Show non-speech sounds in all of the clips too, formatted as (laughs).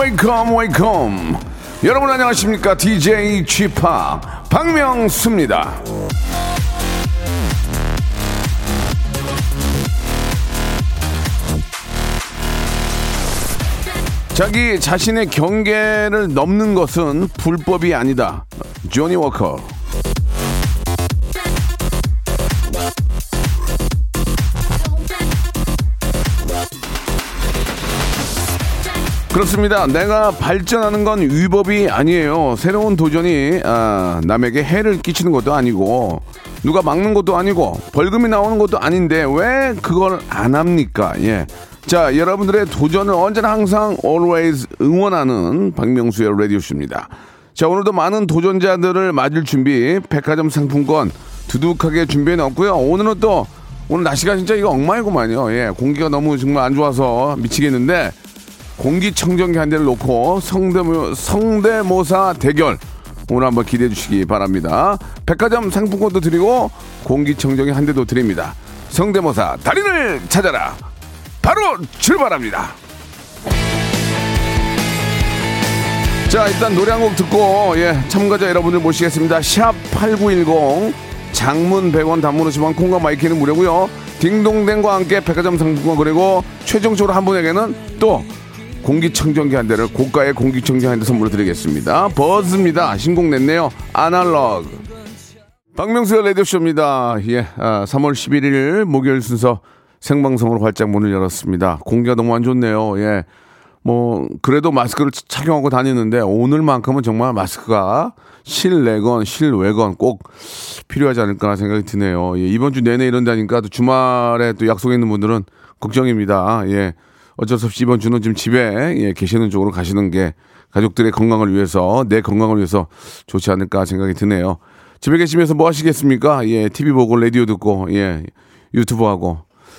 Welcome, welcome. 여러분 안녕하십니까? DJ p 박명수입니다. 자기 자신의 경계를 넘는 것은 불법이 아니다. 조니 워커. 그렇습니다. 내가 발전하는 건 위법이 아니에요. 새로운 도전이 아, 남에게 해를 끼치는 것도 아니고 누가 막는 것도 아니고 벌금이 나오는 것도 아닌데 왜 그걸 안 합니까? 예. 자, 여러분들의 도전을 언제나 항상 always 응원하는 박명수의 라디오쇼입니다. 자, 오늘도 많은 도전자들을 맞을 준비 백화점 상품권 두둑하게 준비해 놨고요. 오늘은 또 오늘 날씨가 진짜 이거 엉망이구만요. 예. 공기가 너무 정말 안 좋아서 미치겠는데 공기청정기 한 대를 놓고 성대모, 성대모사 대결 오늘 한번 기대해 주시기 바랍니다. 백화점 상품권도 드리고 공기청정기 한 대도 드립니다. 성대모사 달인을 찾아라. 바로 출발합니다. 자 일단 노래 한 곡 듣고 예 참가자 여러분들 모시겠습니다. 샵 8910 장문 100원 단문 50원 콩과 마이케이는 무료고요. 딩동댕과 함께 백화점 상품권 그리고 최종적으로 한 분에게는 또 공기청정기 한 대를 고가의 공기청정기 한 대 선물로 드리겠습니다. 버즈입니다. 신곡 냈네요. 아날로그. 박명수의 라디오쇼입니다. 예, 아, 3월 11일 목요일 순서 생방송으로 활짝 문을 열었습니다. 공기가 너무 안 좋네요. 예. 뭐, 그래도 마스크를 착용하고 다니는데 오늘만큼은 정말 마스크가 실내건 실외건 꼭 필요하지 않을까 생각이 드네요. 예, 이번 주 내내 이런다니까 또 주말에 또 약속에 있는 분들은 걱정입니다. 예. 어쩔 수 없이 이번 주는 지금 집에 예, 계시는 쪽으로 가시는 게 가족들의 건강을 위해서 내 건강을 위해서 좋지 않을까 생각이 드네요. 집에 계시면서 뭐 하시겠습니까? 예, TV 보고 라디오 듣고 예, 유튜브 하고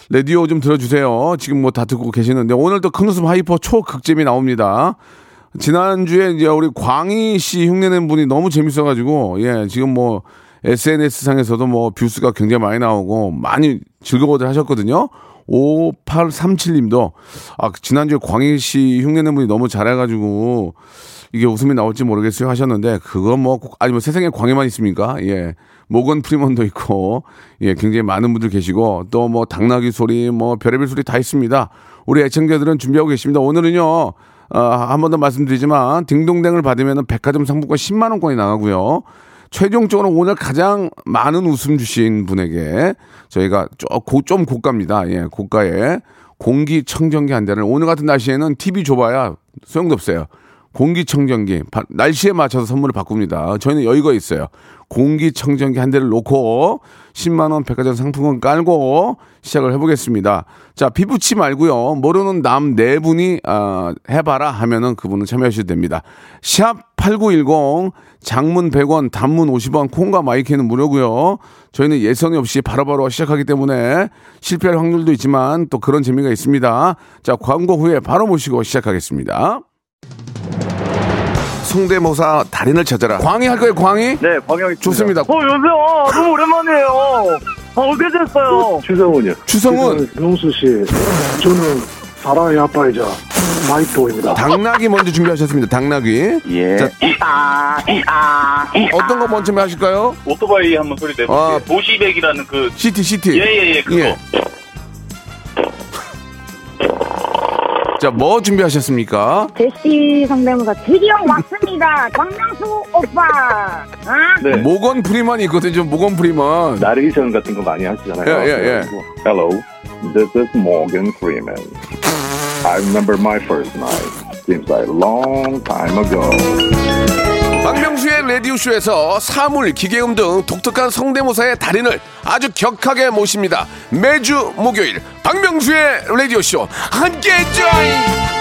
라디오 좀 들어주세요. 지금 뭐 다 듣고 계시는데 오늘도 큰 웃음 하이퍼 초극잼이 나옵니다. 지난주에 이제 우리 광희 씨 흉내낸 분이 너무 재밌어가지고 예, 지금 뭐 SNS 상에서도 뭐 view수가 굉장히 많이 나오고 많이 즐거워들 하셨거든요. 5837님도 아 지난주에 광희 씨 흉내낸 분이 너무 잘해가지고 이게 웃음이 나올지 모르겠어요 하셨는데 그거 뭐 꼭- 아니 뭐 세상에 광희만 있습니까? 예 모건 프리먼도 있고 예 굉장히 많은 분들 계시고 또 뭐 당나귀 소리 뭐 별의별 소리 다 있습니다. 우리 애청자들은 준비하고 계십니다. 오늘은요 아, 한 번 더 말씀드리지만 딩동댕을 받으면 백화점 상품권 10만 원권이 나가고요. 최종적으로 오늘 가장 많은 웃음 주신 분에게 저희가 좀, 고, 좀 고가입니다. 예, 고가에 공기청정기 한 대를 오늘 같은 날씨에는 TV 줘봐야 소용도 없어요. 공기청정기 바- 날씨에 맞춰서 선물을 바꿉니다. 저희는 여유가 있어요. 공기청정기 한 대를 놓고 10만 원 백화점 상품권 깔고 시작을 해보겠습니다. 자 피부치 말고요. 모르는 남 네 분이 아, 해봐라 하면은 그분은 참여하셔도 됩니다. 샵 8910 장문 100원 단문 50원 콩과 마이크는 무료고요. 저희는 예선이 없이 바로바로 시작하기 때문에 실패할 확률도 있지만 또 그런 재미가 있습니다. 자 광고 후에 바로 모시고 시작하겠습니다. 성대모사 달인을 찾아라. 광희 할 거예요, 광희? 네, 광영이 좋습니다. 어, 여보세요. 너무 오랜만이에요. 아, 어떻게 됐어요? 추성훈이요. 추성훈, 명수 씨, 저는 사랑의 아빠이자 마이토입니다. 당나귀 먼저 준비하셨습니다. 당나귀. 예. 자, 어떤 거 먼저 하실까요? 오토바이 한번 소리 내볼게요. 아. 도시백이라는 그, 시티, 시티. 예, 예, 예, 그거. 자, 뭐 준비하셨습니까? 제시 성대모사 드디어 왔습니다. 박명수 오빠. 어? 네. 모건 프리먼이 있거든요, 모건 프리먼. 나레이션 같은 거 많이 하시잖아요. 예, 예, 예. 그래가지고, Hello, this is Morgan Freeman. I remember my first night. Seems like a long time ago. 박명수의 라디오쇼에서 사물, 기계음 등 독특한 성대모사의 달인을 아주 격하게 모십니다. 매주 목요일 박명수의 라디오쇼 함께 join!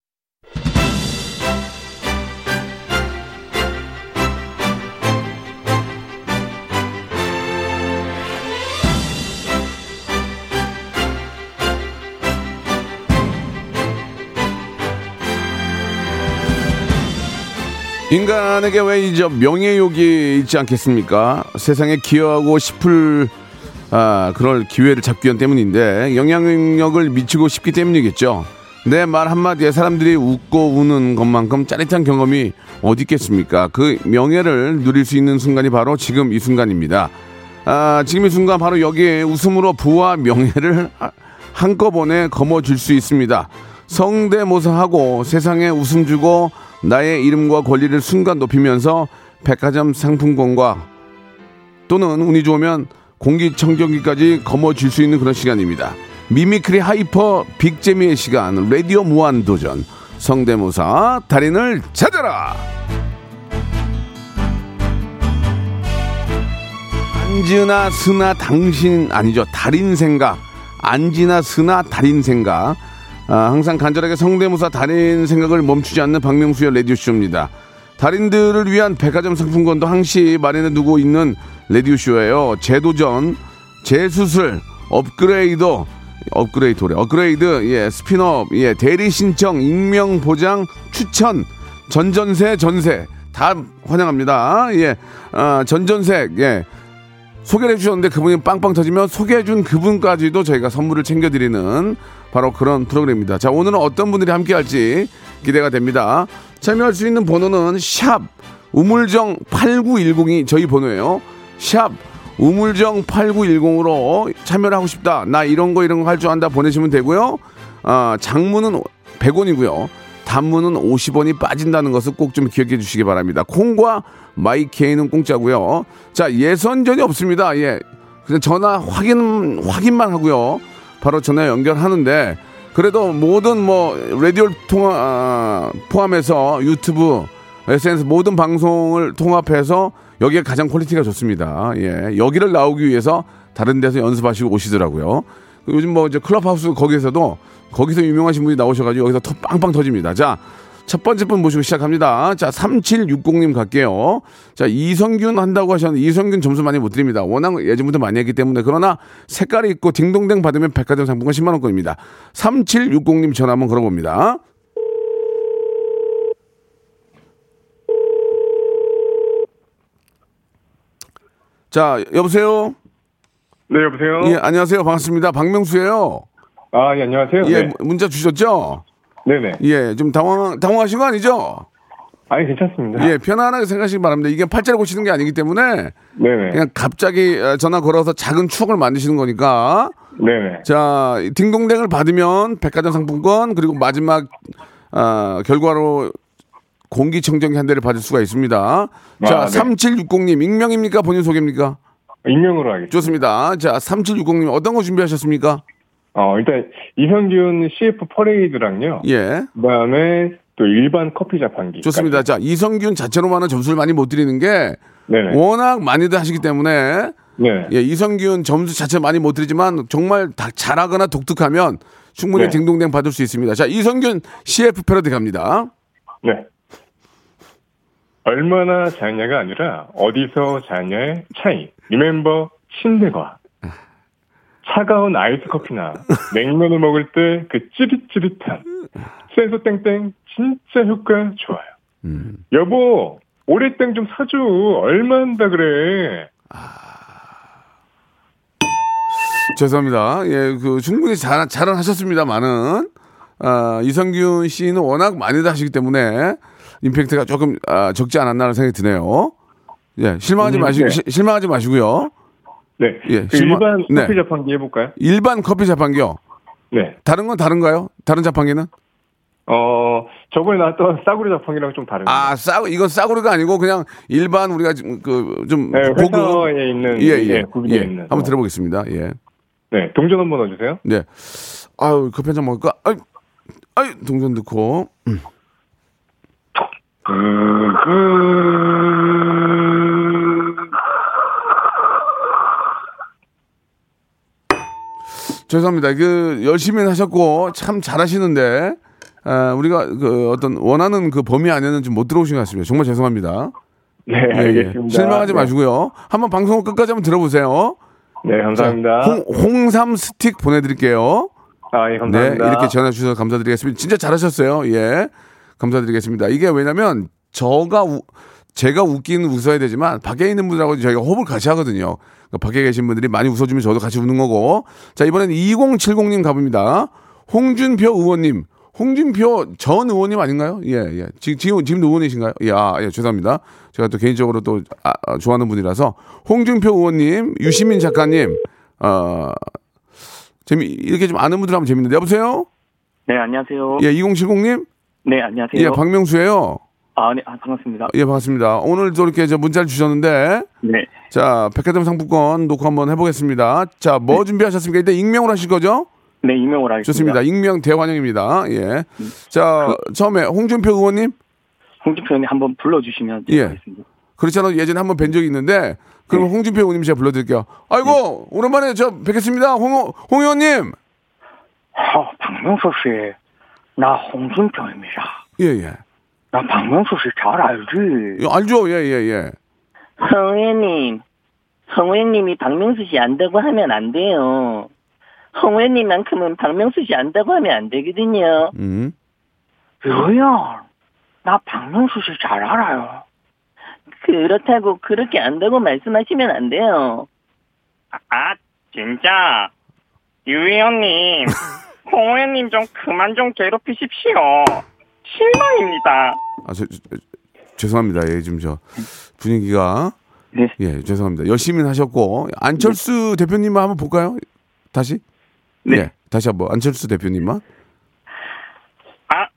인간에게 왜 이제 명예욕이 있지 않겠습니까? 세상에 기여하고 싶을 아, 그럴 기회를 잡기 위한 때문인데 영향력을 미치고 싶기 때문이겠죠. 내 말 한마디에 사람들이 웃고 우는 것만큼 짜릿한 경험이 어디 있겠습니까? 그 명예를 누릴 수 있는 순간이 바로 지금 이 순간입니다. 아, 지금 이 순간 바로 여기에 웃음으로 부와 명예를 하- 한꺼번에 거머쥘 수 있습니다. 성대모사하고 세상에 웃음 주고 나의 이름과 권리를 순간 높이면서 백화점 상품권과 또는 운이 좋으면 공기청정기까지 거머쥘 수 있는 그런 시간입니다. mimicry hyper 빅재미의 시간 라디오 무한도전 성대모사 달인을 찾아라! 안지나 스나 당신 아니죠? 달인 생각. 안지나 스나 달인 생각 아, 항상 간절하게 성대모사 달인 생각을 멈추지 않는 박명수의 라디오쇼입니다. 달인들을 위한 백화점 상품권도 항시 마련해 두고 있는 라디오쇼예요. 재도전 재수술 업그레이드 업그레이드래 업그레이드 예 스피너 예 대리 신청 익명 보장 추천 전전세 전세. 다 환영합니다. 예 아, 전전세 예. 소개를 해주셨는데 그분이 빵빵 터지면 소개해준 그분까지도 저희가 선물을 챙겨드리는 바로 그런 프로그램입니다. 자, 오늘은 어떤 분들이 함께 할지 기대가 됩니다. 참여할 수 있는 번호는 샵 우물정 8910이 저희 번호예요. 샵 우물정 8910으로 참여를 하고 싶다. 나 이런 거 이런 거 할 줄 안다 보내시면 되고요. 아, 장문은 100원이고요. 단문은 50원이 빠진다는 것을 꼭 좀 기억해 주시기 바랍니다. 콩과 마이케이는 공짜고요. 자, 예선전이 없습니다. 예. 그냥 전화 확인 확인만 하고요. 바로 전화 연결하는데 그래도 모든 뭐 라디오 통화 아, 포함해서 유튜브, SNS 모든 방송을 통합해서 여기가 가장 quality가 좋습니다. 예. 여기를 나오기 위해서 다른 데서 연습하시고 오시더라고요. 요즘 뭐 이제 클럽하우스 거기에서도 거기서 유명하신 분이 나오셔가지고 여기서 터, 빵빵 터집니다. 자, 첫 번째 분 모시고 시작합니다. 자, 3760님 갈게요. 자, 이성균 한다고 하셨는데 이성균 점수 많이 못 드립니다. 워낙 예전부터 많이 했기 때문에 그러나 색깔이 있고 딩동댕 받으면 백화점 상품권 10만 원권입니다. 3760님 전화 한번 걸어봅니다. 자, 여보세요? 네, 여보세요? 예, 안녕하세요. 반갑습니다. 박명수예요. 아, 예, 안녕하세요. 예, 네. 문자 주셨죠? 네네. 예, 좀 당황, 당황하신 거 아니죠? 아니, 괜찮습니다. 예, 편안하게 생각하시기 바랍니다. 이게 팔자를 고치는 게 아니기 때문에 네네. 그냥 갑자기 어, 전화 걸어서 작은 추억을 만드시는 거니까 네네. 자, 딩동댕을 받으면 백화점 상품권 그리고 마지막 아, 결과로 공기청정기 한 대를 받을 수가 있습니다. 자, 아, 네. 3760님 익명입니까? 본인 소개입니까? 익명으로 하겠습니다. 좋습니다. 자, 3760님 어떤 거 준비하셨습니까? 어, 일단, 이성균 CF 퍼레이드랑요. 예. 그 다음에 또 일반 커피 자판기. 좋습니다. 자, 이성균 자체로만은 점수를 많이 못 드리는 게 네네. 워낙 많이들 하시기 때문에 네. 예, 이성균 점수 자체 많이 못 드리지만 정말 다 잘하거나 독특하면 충분히 네. 딩동댕 받을 수 있습니다. 자, 이성균 CF 패러디 갑니다. 네. 얼마나 잘냐가 아니라 어디서 잘냐의 차이. 리멤버 침대과 차가운 아이스 커피나 냉면을 먹을 때 그 찌릿찌릿한 센서 땡땡 진짜 효과 좋아요. 여보 오래땡 좀 사줘. 얼마 한다 그래. 죄송합니다. 예, 그 충분히 잘, 잘은 하셨습니다만은 아, 이성균 씨는 워낙 많이들 하시기 때문에 임팩트가 조금 아, 적지 않았나라는 생각이 드네요. 예, 실망하지 음, 마시고 네. 시- 실망하지 마시고요. 네. 예, 그 실망- 일반 네. 커피 자판기 해볼까요? 일반 커피 자판기요. 네. 다른 건 다른가요? 다른 자판기는? 어 저번에 나왔던 싸구려 자판기랑 좀 다른. 아, 싸 이건 싸구려가 아니고 그냥 일반 우리가 그좀 네, 회사에 있는 예, 예. 예, 예. 있는. 한번 들어보겠습니다. 예. 네, 동전 한번 넣어주세요. 네. 아유, 커피 한잔 먹을까? 아이, 아이, 동전 넣고. 음. 죄송합니다. 그 열심히 하셨고 참 잘하시는데 아, 우리가 그 어떤 원하는 그 범위 안에는 좀 못 들어오신 것 같습니다. 정말 죄송합니다. 네, 예, 예. 알겠습니다. 실망하지 네. 마시고요. 한번 방송 끝까지 한번 들어보세요. 네, 감사합니다. 홍, 홍삼 스틱 보내드릴게요. 아, 예, 네, 감사합니다. 이렇게 전화 주셔서 감사드리겠습니다. 진짜 잘하셨어요. 예. 감사드리겠습니다. 이게 왜냐면 저가 우- 제가 웃기는 웃어야 되지만 밖에 있는 분들하고 저희가 호흡을 같이 하거든요. 그러니까 밖에 계신 분들이 많이 웃어주면 저도 같이 웃는 거고. 자, 이번엔 2070님 가봅니다. 홍준표 의원님. 홍준표 전 의원님 아닌가요? 예, 예. 지금, 지금, 지금 의원이신가요? 예, 아, 예, 죄송합니다. 제가 또 개인적으로 또 아, 아, 좋아하는 분이라서. 홍준표 의원님, 유시민 작가님, 어, 재미, 이렇게 좀 아는 분들 하면 재밌는데. 여보세요? 네, 안녕하세요. 예, 2070님? 네, 안녕하세요. 예, 박명수예요 아, 네, 아, 반갑습니다. 예, 반갑습니다. 오늘도 이렇게 저 문자를 주셨는데, 네. 자, 백화점 상품권 놓고 한번 해보겠습니다. 자, 뭐 준비하셨습니까? 일단 익명으로 하실 거죠? 네, 임명을 하겠습니다. 좋습니다. 익명 대환영입니다. 예. 자, 처음에 홍준표 의원님? 홍준표 의원님 한번 불러주시면 예. 되겠습니다. 그렇잖아요. 예전에 한번 뵌 적이 있는데, 그럼 홍준표 의원님 제가 불러드릴게요. 아이고, 오랜만에 저 뵙겠습니다. 홍, 홍 의원님! 아, 박명수 씨, 나 홍준표입니다. 예, 예. 나 박명수 씨 잘 알지? 예, 알죠? 예, 예, 예. 성 의원님, 성 의원님이 박명수 씨 안다고 하면 안 돼요. 홍 의원님만큼은 박명수 씨 안다고 하면 안 되거든요. 음. 의원, 나 박명수 씨 잘 알아요. 그렇다고 그렇게 안다고 말씀하시면 안 돼요. 아, 진짜? 유 의원님, (laughs) 홍 의원님 좀 그만 좀 괴롭히십시오. 실망입니다. 아, 저, 저, 죄송합니다. 예, 지금 저 분위기가. 네. 예, 죄송합니다. 열심히 하셨고. 안철수 대표님만 한번 볼까요? 다시? 네. 예, 다시 한번. 안철수 대표님만. 아,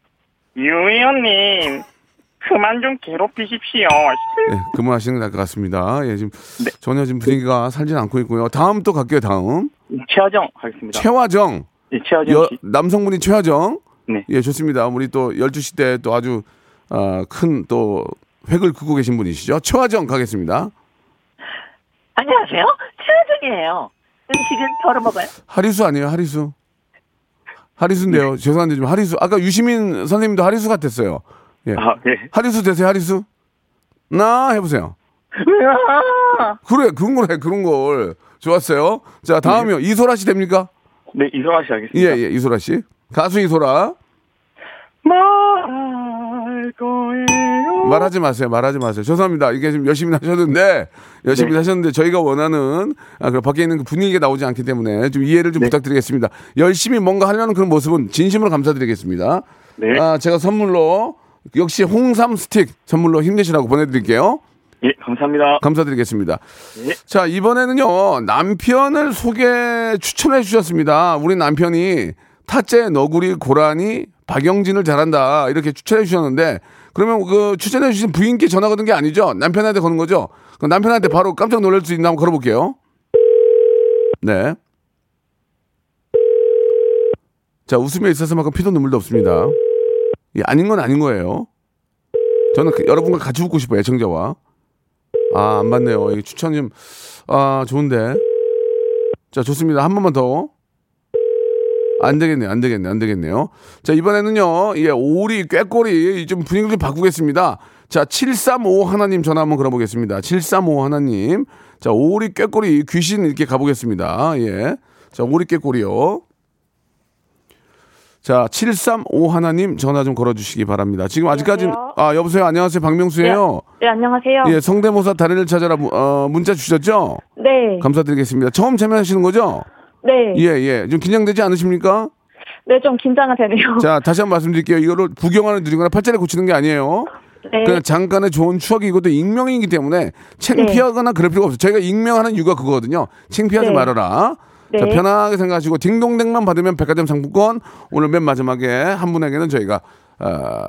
유 의원님, 그만 좀 괴롭히십시오. 예, 그만하시는 게 나을 것 같습니다. 예, 지금 네. 전혀 지금 분위기가 살진 않고 있고요. 다음 또 갈게요, 다음. 최하정 하겠습니다. 최화정. 네, 최하정 여, 씨. 남성분이 최화정. 네. 예, 좋습니다. 우리 또 12시 때 또 아주 어, 큰 또 획을 긋고 계신 분이시죠. 최화정 가겠습니다. 안녕하세요. 최하정이에요. 음식은 덜어 먹어요. 하리수 아니에요, 하리수. 하리수인데요. 죄송한데 좀 하리수. 아까 유시민 선생님도 하리수 같았어요. 예. 아, 네. 하리수 되세요, 하리수? 나 해보세요. 그래, 그런 걸 해, 그런 걸. 좋았어요. 자, 다음이요. 이소라 씨 됩니까? 네, 이소라 씨 하겠습니다. 예, 예, 이소라 씨. 가수 이소라. 말할 거예요. 말하지 마세요, 말하지 마세요. 죄송합니다. 이게 지금 열심히 하셨는데, 열심히 네. 하셨는데, 저희가 원하는, 아, 그 밖에 있는 그 분위기가 나오지 않기 때문에 좀 이해를 좀 네. 부탁드리겠습니다. 열심히 뭔가 하려는 그런 모습은 진심으로 감사드리겠습니다. 네. 아, 제가 선물로, 역시 홍삼 스틱 선물로 힘내시라고 보내드릴게요. 예, 감사합니다. 감사드리겠습니다. 네. 자, 이번에는요, 남편을 소개 추천해 주셨습니다. 우리 남편이 타짜 너구리 고라니 박영진을 잘한다. 이렇게 추천해 주셨는데, 그러면 그 추천해 주신 부인께 전화 거는 게 아니죠? 남편한테 거는 거죠? 그럼 남편한테 바로 깜짝 놀랄 수 있나 한번 걸어볼게요. 네. 자, 웃음에 있어서만큼 피도 눈물도 없습니다. 이 아닌 건 아닌 거예요. 저는 그- 여러분과 같이 웃고 싶어요, 애청자와. 아, 안 맞네요. 이게 추천 좀, 아, 좋은데. 자, 좋습니다. 한 번만 더. 안 되겠네요. 안 되겠네요. 안 되겠네요. 자, 이번에는요, 예, 오리, 꾀꼬리, 좀 분위기 좀 바꾸겠습니다. 자, 735 하나님 전화 한번 걸어보겠습니다. 735 하나님. 자, 오리, 꾀꼬리, 귀신 이렇게 가보겠습니다. 예. 자, 오리, 꾀꼬리요. 자, 735 하나님 전화 좀 걸어주시기 바랍니다. 지금 아직까지? 아, 여보세요. 안녕하세요. 박명수예요 네, 안녕하세요. 예, 성대모사 달인을 찾아라 무- 어, 문자 주셨죠? 네. 감사드리겠습니다. 처음 참여하시는 거죠? 네. 예, 예. 좀 긴장되지 않으십니까? 네, 좀 긴장이 되네요. 자, 다시 한 번 말씀드릴게요. 이거를 부경하는 누리거나 팔자를 고치는 게 아니에요. 네. 그냥 잠깐의 좋은 추억이 이것도 익명이기 때문에 창피하거나 그럴 필요가 없어요. 저희가 익명하는 이유가 그거거든요. 창피하지 네. 말아라. 네. 자, 편하게 생각하시고 딩동댕만 받으면 백화점 상품권 오늘 맨 마지막에 한 분에게는 저희가 어,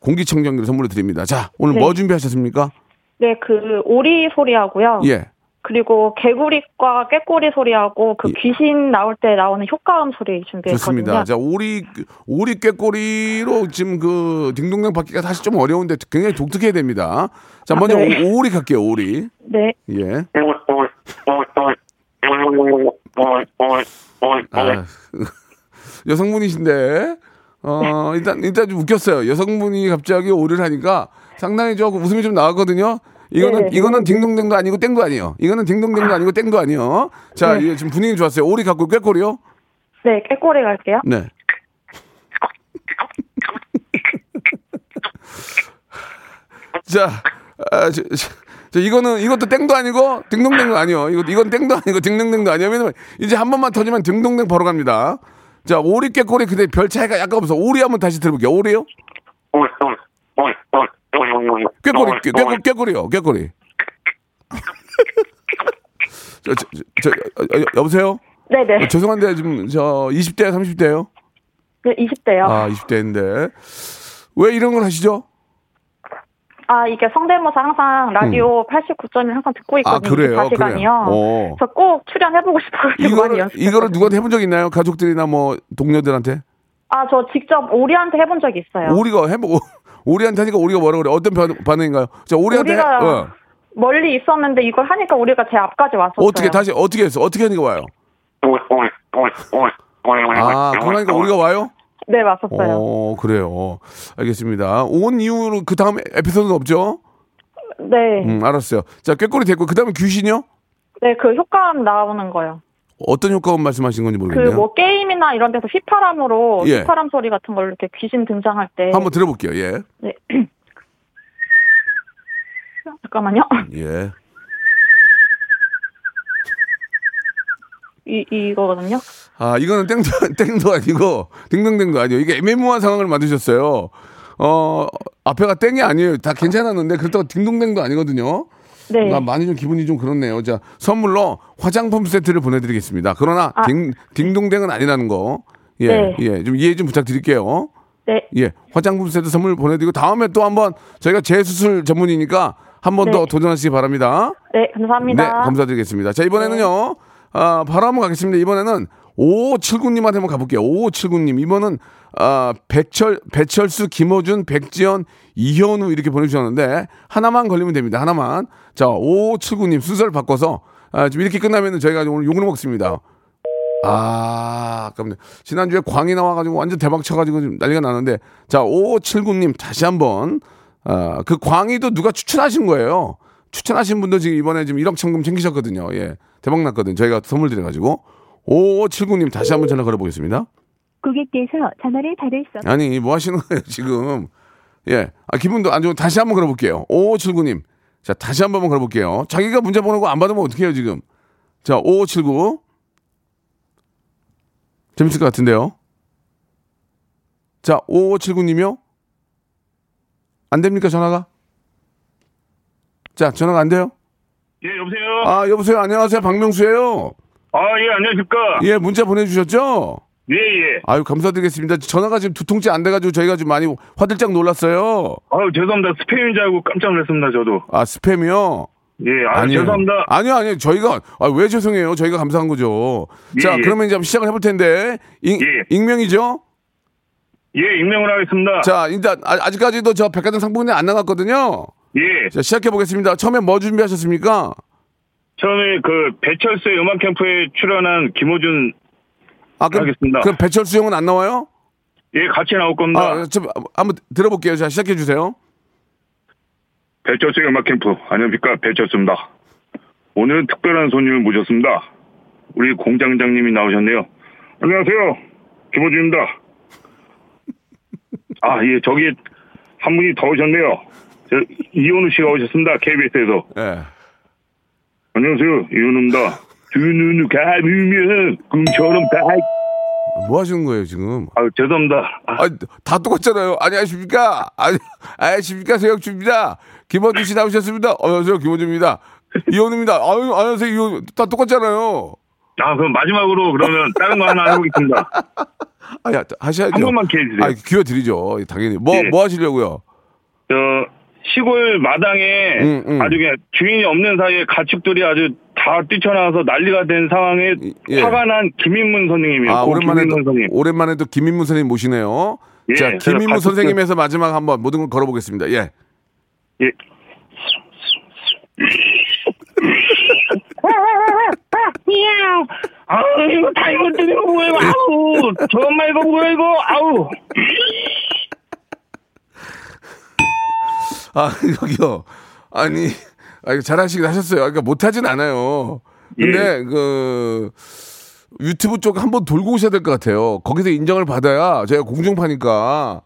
공기청정기를 선물로 드립니다. 자, 오늘 네. 뭐 준비하셨습니까? 네, 그 오리 소리하고요. 예. 그리고 개구리과 꾀꼬리 소리하고 그 예. 귀신 나올 때 나오는 효과음 소리 준비했거든요. 좋습니다. 자, 오리, 오리 꾀꼬리로 지금 그 딩동댕 받기가 사실 좀 어려운데 굉장히 독특해야 됩니다. 자, 먼저 네. 오, 오리 갈게요, 오리. 네. 예. 아, (laughs) 여성분이신데 어 일단 일단 좀 웃겼어요. 여성분이 갑자기 오를 하니까 상당히 조금 웃음이 좀 나왔거든요. 이거는 네. 이거는 딩동댕도 아니고 땡도 아니에요. 이거는 딩동댕도 아니고 땡도 아니요. 자, 네. 이게 지금 분위기 좋았어요. 오리 갖고 꾀꼬리요? 네, 깨꼬리 갈게요. 네. 자, 아, 저, 저, 저 이거는 이것도 땡도 아니고 딩동댕도 아니요. 이거 이건 땡도 아니고 딩동댕도 아니요. 왜냐면 이제 한 번만 터지면 딩동댕 바로 갑니다. 자, 오리 깨꼬리 근데 별 차이가 약간 없어. 오리 한번 다시 들어볼게요. 오리요? 꾀꼬리, 꾀, 꾀, 꾀꼬리요. 꾀꼬리. (laughs) 저, 저, 저, 저, 여- 여보세요? 네네. 어, 죄송한데 지금 저 20대 30대요? 네, 20대요. 아, 20대인데. 왜 이런 걸 하시죠? 아, 이게 성대모사 항상 라디오 89.1 항상 듣고 아, 있거든요. 그래요? 24시간이요. 그래요? 어. 그래서 꼭 출연해보고 싶어가지고 많이 이거를, 연습. 이거를 누구한테 해본 적 있나요? 가족들이나 뭐 동료들한테? 아, 저 직접 오리한테 해본 적이 있어요. 오리가 해보 오리한테 하니까 오리가 뭐라 그래? 어떤 반, 반응인가요? 자, 오리한테 해- 오리가 어. 멀리 있었는데 이걸 하니까 우리가 제 앞까지 왔었어요. 어떻게 다시 어떻게 했어? 어떻게 하니까 와요? 아, 그러니까 우리가 와요? 네, 왔었어요. 어, 그래요. 알겠습니다. 온 이후로 그 다음 에피소드는 없죠? 네. 음, 알았어요. 자, 꾀꼬리 됐고 그 다음에 귀신이요? 네, 그 효과음 나오는 거요. 어떤 효과음 말씀하신 건지 그 모르겠네요. 뭐 게임이나 이런 데서 휘파람으로 예. 휘파람 소리 같은 걸로 이렇게 귀신 등장할 때. 한번 들어볼게요. 예. 네. (clears throat) 잠깐만요. 예. 이 이거거든요. 아, 이거는 땡도, (laughs) 땡도 아니고, 딩동댕도 아니에요. 이게 애매모호한 상황을 만드셨어요. 어, 앞에가 땡이 아니에요. 다 괜찮았는데, 그렇다고 딩동댕도 아니거든요. 네. 아, 많이 좀 기분이 좀 그렇네요. 자, 선물로 화장품 세트를 보내드리겠습니다. 그러나, 아. 딩, 딩동댕은 아니라는 거. 예, 네. 예, 좀 이해 좀 부탁드릴게요. 네. 예, 화장품 세트 선물 보내드리고, 다음에 또 한번 저희가 재수술 전문이니까 한 번더 네. 도전하시기 바랍니다. 네, 감사합니다. 네, 감사드리겠습니다. 자, 이번에는요, 아, 바로 한번 가겠습니다. 이번에는 5579님한테 한번 가볼게요. 5579님. 이번은, 아, 백철, 배철수, 김호준, 백지연, 이현우 이렇게 보내주셨는데, 하나만 걸리면 됩니다. 하나만. 자, 5579님 순서를 바꿔서, 아, 지금 이렇게 끝나면 저희가 오늘 욕을 먹습니다. 아, 아깝네. 지난주에 광이 나와가지고 완전 대박 쳐가지고 지금 난리가 나는데, 자, 5579님 다시 한번, 아, 그 광희도 누가 추천하신 거예요. 추천하신 분도 지금 이번에 지금 1억 천금 챙기셨거든요. 예. 대박 났거든. 저희가 선물 드려가지고. 5579님 다시 한번 전화 걸어보겠습니다. 고객께서 전화를 받을 수 없... 아니, 뭐 하시는 거예요, 지금. 예. 아, 기분도 안 좋고 다시 한번 걸어볼게요. 5579님. 자, 다시 한번 걸어볼게요. 자기가 문자 보내고 안 받으면 어떡해요, 지금. 자, 5579. 재밌을 것 같은데요. 자, 5579님이요? 안 됩니까, 전화가? 자, 전화가 안 돼요? 예, 여보세요? 아, 여보세요. 안녕하세요. 박명수예요 아, 예, 안녕하십니까? 예, 문자 보내주셨죠? 예, 예. 아유, 감사드리겠습니다. 전화가 지금 두 통째 안 돼가지고 저희가 좀 많이 화들짝 놀랐어요. 아유, 죄송합니다. 스팸인 줄 알고 깜짝 놀랐습니다, 저도. 아, 스팸이요? 예, 아, 죄송합니다. 아니요, 아니요. 저희가, 아, 왜 죄송해요? 저희가 감사한 거죠. 자, 예, 예. 그러면 이제 한번 시작을 해볼 텐데. 익, 익명이죠? 예, 익명을 하겠습니다. 자, 일단, 아, 아직까지도 저 백화점 상품권이 안 나갔거든요. 예. 자, 시작해보겠습니다. 처음에 뭐 준비하셨습니까? 처음에 그 배철수의 음악 캠프에 출연한 김호준 아, 그럼, 하겠습니다. 그럼 배철수 형은 안 나와요? 예, 같이 나올 겁니다. 아, 좀, 한번 들어볼게요. 자, 시작해 주세요. 배철수의 음악 캠프 안녕하십니까 배철수입니다. 오늘은 특별한 손님을 모셨습니다. 우리 공장장님이 나오셨네요. 안녕하세요. 김호준입니다. (laughs) 아, 예, 저기 한 분이 더 오셨네요. 저 이현우 씨가 오셨습니다. KBS에서. 예. 안녕하세요. 이현우입니다. 두 눈을 감으면 꿈처럼 다. 뭐 하시는 거예요, 지금? 아, 죄송합니다. 아, 다 똑같잖아요. 안녕하십니까? 아니, 안녕하십니까? 세혁주입니다. 김원준 씨 나오셨습니다. 안녕하세요. 김원준입니다. 이현우입니다. 아유, 안녕하세요. 이현우. 다 똑같잖아요. 아, 그럼 마지막으로 그러면 다른 거 하나 해보겠습니다. 아, 야, 하셔야죠. 한 번만 기회 주세요. 아, 기회 드리죠. 당연히. 뭐, 예. 뭐 하시려고요? 저 시골 마당에 음, 음. 아주 그냥 주인이 없는 사이에 가축들이 아주 다 뛰쳐나와서 난리가 된 상황에 예. 화가 난 김인문 선생님이에요. 아, 고 오랜만에 또, 김인문 선생님. 오랜만에 또 김민무 선생님 모시네요. 예, 자, 김민무 가축들- 선생님에서 마지막 한번 모든 걸 걸어보겠습니다. 예. 예. 아우, 이거 다 이거 뜨는 거 뭐예요? 아우, 정말 이거 뭐야, 이거? 아우. 아, (laughs) 여기요. 아니, 아, 잘하시긴 하셨어요. 그러니까 못하진 않아요. 근데, 그, 유튜브 쪽 한번 돌고 오셔야 될 것 같아요. 거기서 인정을 받아야 저희가 공중파니까.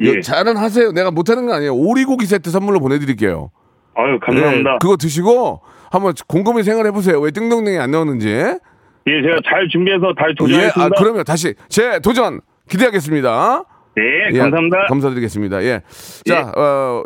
예. 잘은 하세요. 내가 못하는 거 아니에요. 오리고기 세트 선물로 보내드릴게요. 아유, 감사합니다. 네, 그거 드시고 한번 곰곰이 생각해 보세요. 왜 띵동댕이 안 나오는지. 예, 제가 잘 준비해서 예, 도전하겠습니다. 아, 그러면 다시 제 도전 기대하겠습니다. 네, 예, 감사합니다. 감사드리겠습니다. 예. 자, 어,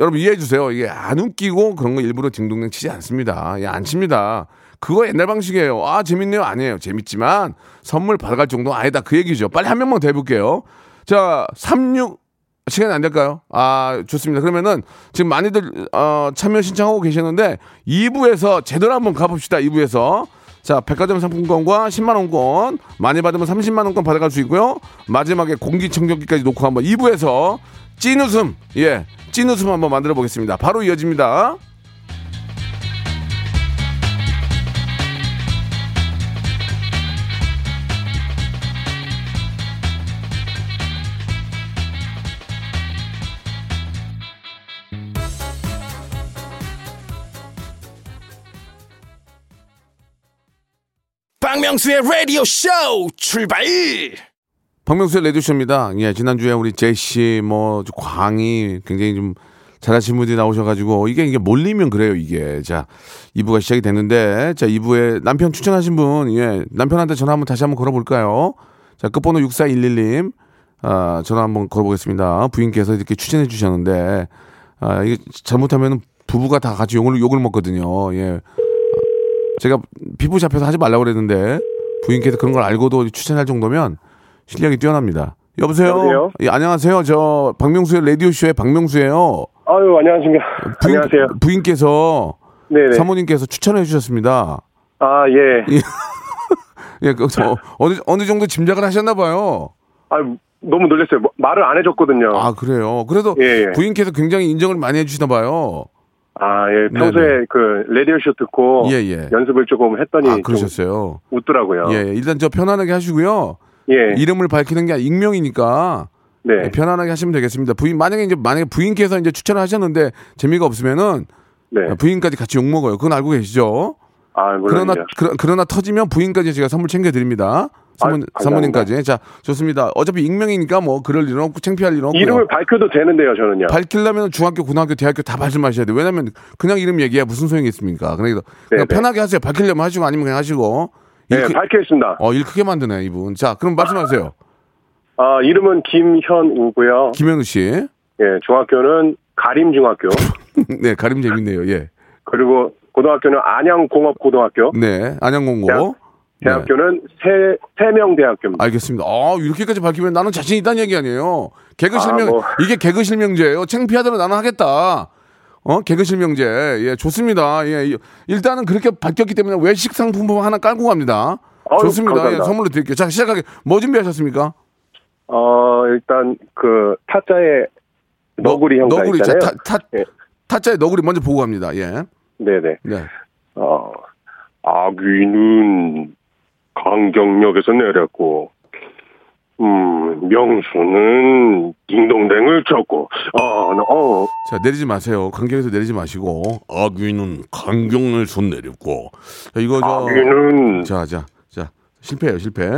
여러분 이해해 주세요. 이게 안 웃기고 그런 거 일부러 딩동댕 치지 않습니다. 예, 안 칩니다. 그거 옛날 방식이에요. 아, 재밌네요. 아니에요. 재밌지만 선물 받아갈 정도 아니다. 그 얘기죠. 빨리 한 명만 더 해볼게요. 자, 36 시간이 안 될까요? 아, 좋습니다. 그러면은 지금 많이들 어, 참여 신청하고 계시는데 2부에서 제대로 한번 가봅시다. 2부에서. 자, 백화점 상품권과 10만 원권 많이 받으면 30만 원권 받아갈 수 있고요. 마지막에 공기청정기까지 놓고 한번 2부에서 찐 웃음, 예, 찐 웃음 한번 만들어 보겠습니다. 바로 이어집니다. 박명수의 라디오 쇼 출발! 박명수의 레디쇼입니다. 예, 지난주에 우리 제시, 뭐, 광희 굉장히 좀 잘하신 분들이 나오셔가지고, 이게, 이게 몰리면 그래요, 이게. 자, 2부가 시작이 됐는데, 자, 2부에 남편 추천하신 분, 예, 남편한테 전화 한번 다시 한번 걸어볼까요? 자, 끝번호 6411님, 아, 전화 한번 걸어보겠습니다. 부인께서 이렇게 추천해 주셨는데, 아, 이게 잘못하면 부부가 다 같이 욕을, 욕을 먹거든요. 예. 제가 피부 잡혀서 하지 말라고 그랬는데, 부인께서 그런 걸 알고도 추천할 정도면 실력이 뛰어납니다. 여보세요? 여보세요? 예, 안녕하세요. 저 박명수의 라디오 쇼의 박명수예요. 아유, 안녕하십니까. 부인, 안녕하세요. 부인께서 네네. 사모님께서 추천해 주셨습니다. 아, 예. (laughs) 예, 그, 저, 어느, 어느 정도 짐작을 하셨나 봐요. 아, 너무 놀랐어요. 뭐, 말을 안 해줬거든요. 아, 그래요. 그래도 예, 예. 부인께서 굉장히 인정을 많이 해주시나 봐요. 아, 예. 평소에 네네. 그, 라디오쇼 듣고. 예, 예. 연습을 조금 했더니. 아, 좀 그러셨어요. 웃더라고요. 예, 예. 일단 저 편안하게 하시고요. 예. 이름을 밝히는 게 익명이니까. 네. 예, 편안하게 하시면 되겠습니다. 부인, 만약에 이제, 만약에 부인께서 이제 추천을 하셨는데 재미가 없으면은. 네. 부인까지 같이 욕 먹어요. 그건 알고 계시죠? 아, 그러나. 그러, 그러나 터지면 부인까지 제가 선물 챙겨 드립니다. 사모님, 감사합니다. 사모님까지. 자, 좋습니다. 어차피 익명이니까 뭐 그럴 일은 없고 창피할 일은 없고요. 이름을 밝혀도 되는데요, 저는요. 밝히려면 중학교, 고등학교, 대학교 다 말씀하셔야 돼요. 왜냐면 그냥 이름 얘기야 무슨 소용이 있습니까? 그러니까 그냥 네. 편하게 하세요. 밝히려면 하시고 아니면 그냥 하시고. 네, 일 크- 밝히겠습니다. 어, 일 크게 만드네, 이분. 자, 그럼 말씀하세요. 아, 이름은 김현우고요. 김현우 씨. 예, 중학교는 가림중학교. (laughs) 네, 가림 재밌네요. 예. 그리고 고등학교는 안양공업고등학교. 네, 안양공고. 대학- 대학교는 세, 세명대학교입니다. 알겠습니다. 아, 이렇게까지 밝히면 나는 자신 있다는 얘기 아니에요. 개그 아, 실명, 뭐. 이게 개그 실명제예요. 창피하더라도 나는 하겠다. 어, 개그 실명제. 예, 좋습니다. 예, 이- 일단은 그렇게 밝혔기 때문에 외식 상품권 하나 깔고 갑니다. 아유, 좋습니다. 예, 감사합니다. 선물로 드릴게요. 자, 시작하게. 뭐 준비하셨습니까? 어, 일단 그 타짜의 너구리 형사 너구리. 자, 있잖아요. 타, 타, 예. 타짜의 너구리 먼저 보고 갑니다. 예. 네네. 네. 어, 아귀는 강경역에서 내렸고, 음, 명수는 딩동댕을 쳤고, 어, 너, 어, 자, 내리지 마세요. 강경에서 내리지 마시고. 아귀는 강경을 손 내렸고. 자, 이거 저. 아귀는 자, 자, 자. 실패예요, 실패.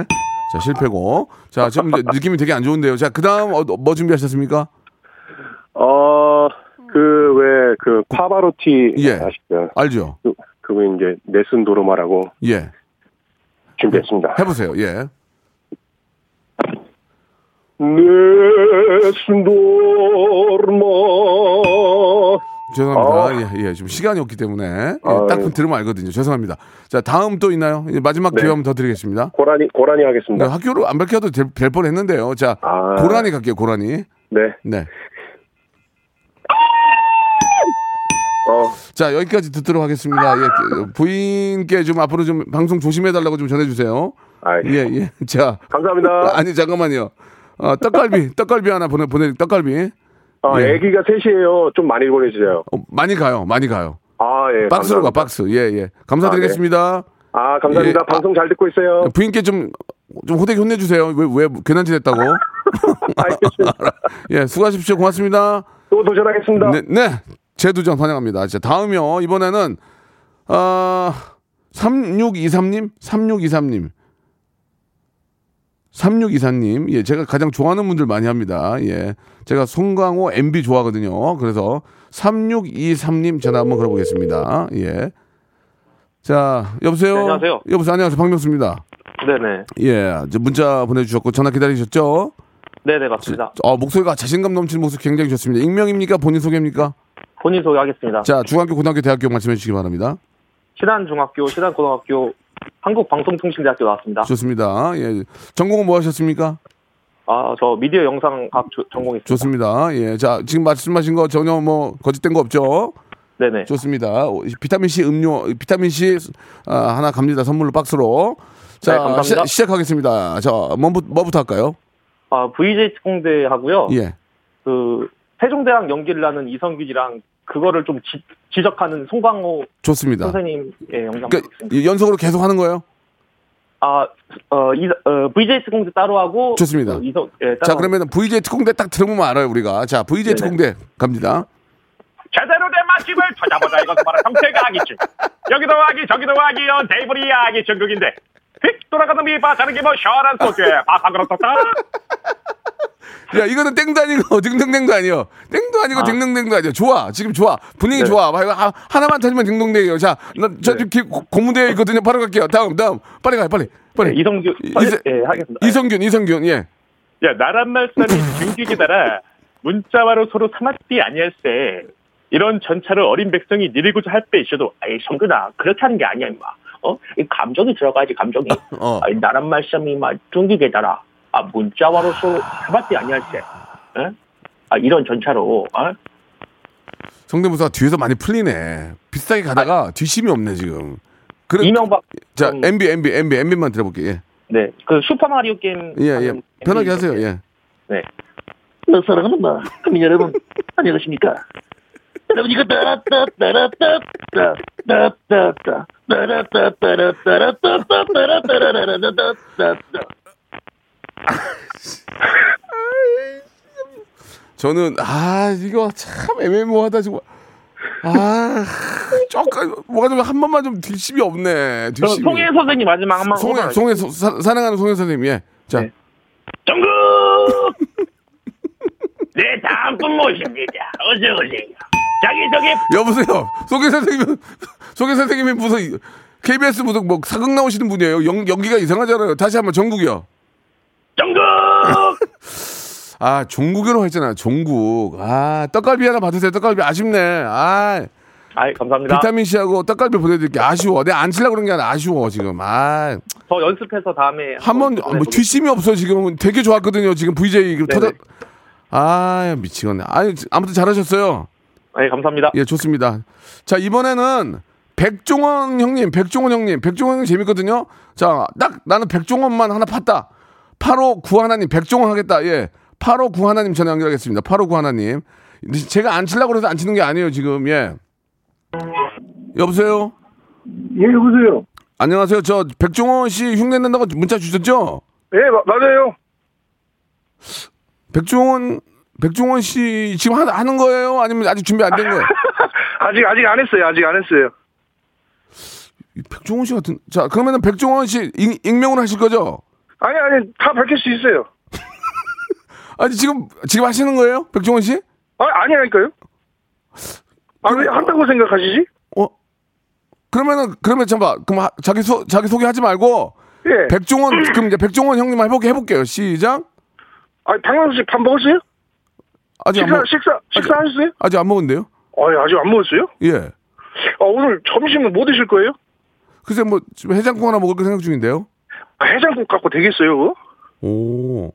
자, 실패고. 자, 지금 느낌이 되게 안 좋은데요. 자, 그 다음 어, 뭐 준비하셨습니까? 어, 그, 왜, 그, 파바로티. 예. 아시죠? 알죠? 그, 그거 이제, 네슨 도로마라고 예. 준비했습니다. 해보세요. 예. 도로마. 죄송합니다. 예, 예. 지금 시간이 없기 때문에. 예, 아, 딱 예. 들으면 알거든요. 죄송합니다. 자, 다음 또 있나요? 마지막 네. 기회 한번 더 드리겠습니다. 고라니, 고라니 네, 하겠습니다. 학교를 안 밝혀도 될, 될 뻔했는데요. 자, 아. 고라니 갈게요. 고라니. 네. 네. 어, 자, 여기까지 듣도록 하겠습니다. 예, 그, 부인께 좀 앞으로 좀 방송 조심해달라고 좀 전해주세요. 아, 예, 예. 자. 감사합니다. 아니, 잠깐만요. 어, 떡갈비, (laughs) 떡갈비 하나 보내, 보내, 떡갈비. 아, 예. 애기가 셋이에요. 좀 많이 보내주세요. 어, 많이 가요, 많이 가요. 아, 예. 박스로 가. 박스. 예, 예. 감사드리겠습니다. 아, 아, 감사합니다. 예, 방송 잘 듣고 있어요. 부인께 좀, 좀 호되게 혼내주세요. 왜, 왜, 괜한 짓 했다고. (laughs) 알겠습니다. (laughs) 예, 수고하십시오. 고맙습니다. 또 도전하겠습니다. 네, 네. 재도전 환영합니다. 자, 다음이요. 이번에는, 어, 3623님? 3623님. 3624님. 예, 제가 가장 좋아하는 분들 많이 합니다. 예. 제가 송강호 MB 좋아하거든요. 그래서 3623님 전화 한번 걸어보겠습니다. 예. 자, 여보세요? 네, 안녕하세요. 여보세요? 안녕하세요. 박명수입니다. 네네. 예. 이제 문자 보내주셨고 전화 기다리셨죠? 네네, 맞습니다. 어, 목소리가 자신감 넘치는 모습 굉장히 좋습니다. 익명입니까? 본인 소개입니까? 본인 소개하겠습니다. 자, 중학교, 고등학교, 대학교 말씀해 주시기 바랍니다. 신한중학교, 신한고등학교, 한국방송통신대학교 나왔습니다. 좋습니다. 예. 전공은 뭐 하셨습니까? 아, 저 미디어 영상학 조- 전공했습니다. 좋습니다. 예. 자, 지금 말씀하신 거 전혀 뭐 거짓된 거 없죠? 네네. 좋습니다. 비타민 C 음료, 비타민 C 아, 하나 갑니다. 선물로 박스로. 자, 네, 감사합니다. 시, 작하겠습니다 자, 뭐부터, 뭐부터 할까요? 아, VJ 특공대 하고요. 예. 그, 세종대학 연기를 하는 이성균이랑 그거를 좀 지, 적하는 송광호 좋습니다. 선생님의 영상. 그러니까 이 연속으로 계속 하는 거예요? 아, 어, 이, 어, VJ 특공대 따로 하고. 좋습니다. 그 이성, 예, 따로 자, 그러면 VJ 특공대 딱 들어보면 알아요, 우리가. 자, VJ 네네. 특공대 갑니다. 제대로 된 맛집을 찾아보자 이것은 바로 형태가 아기집 여기도 아기 저기도 아기 연 테이블이 아기 전국인데 휙 돌아가는 미바 자는 게뭐 시원한 소주에 바삭으로 떴다 야, 이거는 땡도 아니고 (laughs) 딩동댕도 아니요. 땡도 아니고 아. 딩동댕도 아니요. 좋아. 지금 좋아. 분위기 네. 좋아. 하- 하나만 터지면 딩동댕이에요. 자, 나저 고무대에 있거든요. 바로 갈게요. 다음, 다음. 빨리 가요, 빨리. 빨리. 네, 이성균. 이세- 예, 하겠습니다. 이성균, 이성균, 예. 야 나란 말씀이 중기기다라 (laughs) 문자와로 서로 사마띠 아니할세 이런 전차를 어린 백성이 니리고자 할 때 있어도 아이 성근아 그렇게 하는 게 아니야 임마 어? 이 감정이 들어가야지 감정이 어. 아이 나란 말씀이 막 중기게다라 아 문자와로 서로 사마띠 아니할세 어? 아 이런 전차로 어? 성대모사가 뒤에서 많이 풀리네. 비슷하게 가다가 뒷심이 없네, 지금. 그래, 이명박. 자, 음. MB, MB, MB, MB만 들어볼게요. 예. 네. 그 슈퍼마리오 게임. 예, 예. 편하게 MB 하세요, 예. 네. 너 사랑하는 마 국민 여러분 안녕하십니까 여러분 이거 따라따따라따따따따따따따따따 저는, 아, 이거 참 애매모호하다, 지금. 아, 조금, 뭐가 좀 한 번만 좀 뒷심이 없네. 뒷심이. 송혜 선생님 마지막 한번 송혜, 송혜, 소- 사, 사랑하는 송혜 선생님, 예. 자. 정국 (laughs) 네 다음 분 모십니다 어서 오세요 자기 소개 여보세요. 송혜 선생님은, 송혜 선생님이 무슨, KBS 무슨 뭐 사극 나오시는 분이에요. 연, 연기가 이상하잖아요. 다시 한번 정국이요. 정국 (laughs) 아, 종국이라고 했잖아요. 종국. 아, 떡갈비 하나 받으세요. 떡갈비 아쉽네. 아. 아, 감사합니다. 비타민 C하고 떡갈비 보내드릴게 아쉬워. 내가 안 치려고 그런 게 아니라 아쉬워 지금. 아, 더 연습해서 다음에 한번 뭐 뒷심이 없어 지금. 되게 좋았거든요. 지금 VJ 네네. 터져. 아, 미치겠네. 아니 아무튼 잘하셨어요. 네, 감사합니다. 예, 좋습니다. 자 이번에는 백종원 형님, 백종원 형님, 백종원 형님 재밌거든요. 자, 딱 나는 백종원만 하나 팠다. 8호 구 하나님, 백종원 하겠다. 예, 8호 구 하나님 전화 연결하겠습니다. 8호 구 하나님. 제가 안 치려고 그래서 안 치는 게 아니에요 지금. 예. 여보세요. 예, 여보세요. 안녕하세요. 저 백종원 씨 흉내 낸다고 문자 주셨죠? 예, 마- 맞아요. 백종원 백종원 씨 지금 하, 하는 거예요? 아니면 아직 준비 안 된 거예요? (laughs) 아직 아직 안 했어요. 아직 안 했어요. 백종원 씨 같은. 자 그러면은 백종원 씨 익, 익명으로 하실 거죠? 아니 아니 다 밝힐 수 있어요. (laughs) 아니 지금 지금 하시는 거예요, 백종원 씨? 아 아니라니까요. 아왜 한다고 생각하시지? 어? 그러면은 그러면 잠깐 그럼 하- 자기 소 자기 소개 하지 말고 예. 백종원 (clears throat) 그럼 이제 백종원 형님 해볼게 해볼게요. 시작. 아 박명수 씨밥 먹었어요? 아직 안 식사 먹- 식사 식사하셨어요? 아직 안 먹은데요? 아니 아직 안 먹었어요? 예. 아 오늘 점심은 뭐 드실 거예요? 글쎄 뭐 해장국 하나 먹을 거 생각 중인데요. 아, 해장국 갖고 되겠어요? 그거? 오.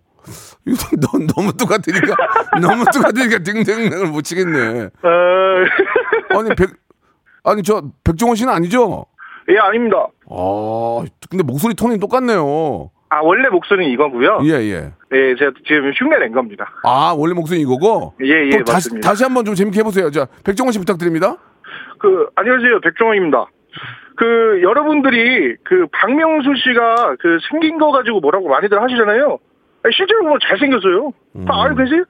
이거 너, 너무 똑같으니까 (laughs) 너무 똑같으니까 딩딩을 못 치겠네. 어... 아니 백 아니 저 백종원 씨는 아니죠? 예 아닙니다. 아 근데 목소리 톤이 똑같네요. 아 원래 목소리는 이거고요. 예 예. 예 제가 지금 흉내 낸 겁니다. 아 원래 목소리 이거고. 예, 예, 또 다시 맞습니다. 다시 한번 좀 재밌게 해보세요. 자 백종원 씨 부탁드립니다. 그 안녕하세요 백종원입니다. 그 여러분들이 그 박명수 씨가 그 생긴 거 가지고 뭐라고 많이들 하시잖아요. 아니, 실제로 보면 잘생겼어요. 다 알고 계세요?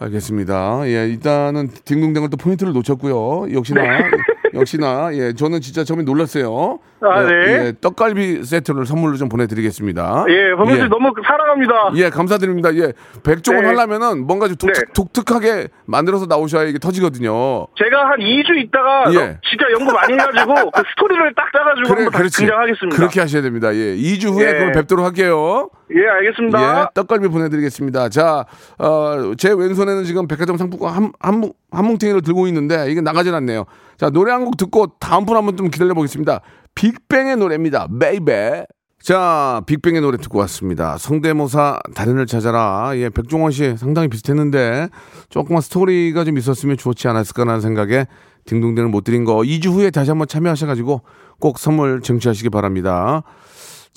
알겠습니다. 예, 일단은 딩동댕을 또 포인트를 놓쳤고요. 역시나 (laughs) 역시나 예, 저는 진짜 처음에 놀랐어요. 아, 예, 네. 예, 떡갈비 세트를 선물로 좀 보내드리겠습니다. 예, 박명수 씨 너무 사랑합니다. 예, 감사드립니다. 예, 백종원 네. 하려면은 뭔가 좀 독특, 하게 만들어서 나오셔야 이게 터지거든요. 제가 한 2주 있다가 예. 진짜 연구 많이 해가지고 (laughs) 그 스토리를 딱 짜가지고 한번 다시 등장하겠습니다. 그렇게 하셔야 됩니다. 예, 2주 후에 예. 그걸 뵙도록 할게요. 예, 알겠습니다. 예, 떡갈비 보내드리겠습니다. 자, 어, 제 왼손에 는 지금 백화점 상품권 한, 한, 뭉- 한 뭉탱이를 들고 있는데 이게 나가질 않네요. 자, 노래 한 곡 듣고 다음 분 한번 좀 기다려 보겠습니다. 빅뱅의 노래입니다. 베이베. 자, 빅뱅의 노래 듣고 왔습니다. 성대모사 달인을 찾아라. 예, 백종원 씨 상당히 비슷했는데 조금만 스토리가 좀 있었으면 좋지 않았을까라는 생각에 딩동댕을 못 드린 거 2주 후에 다시 한번 참여하셔가지고 꼭 선물 쟁취하시기 바랍니다.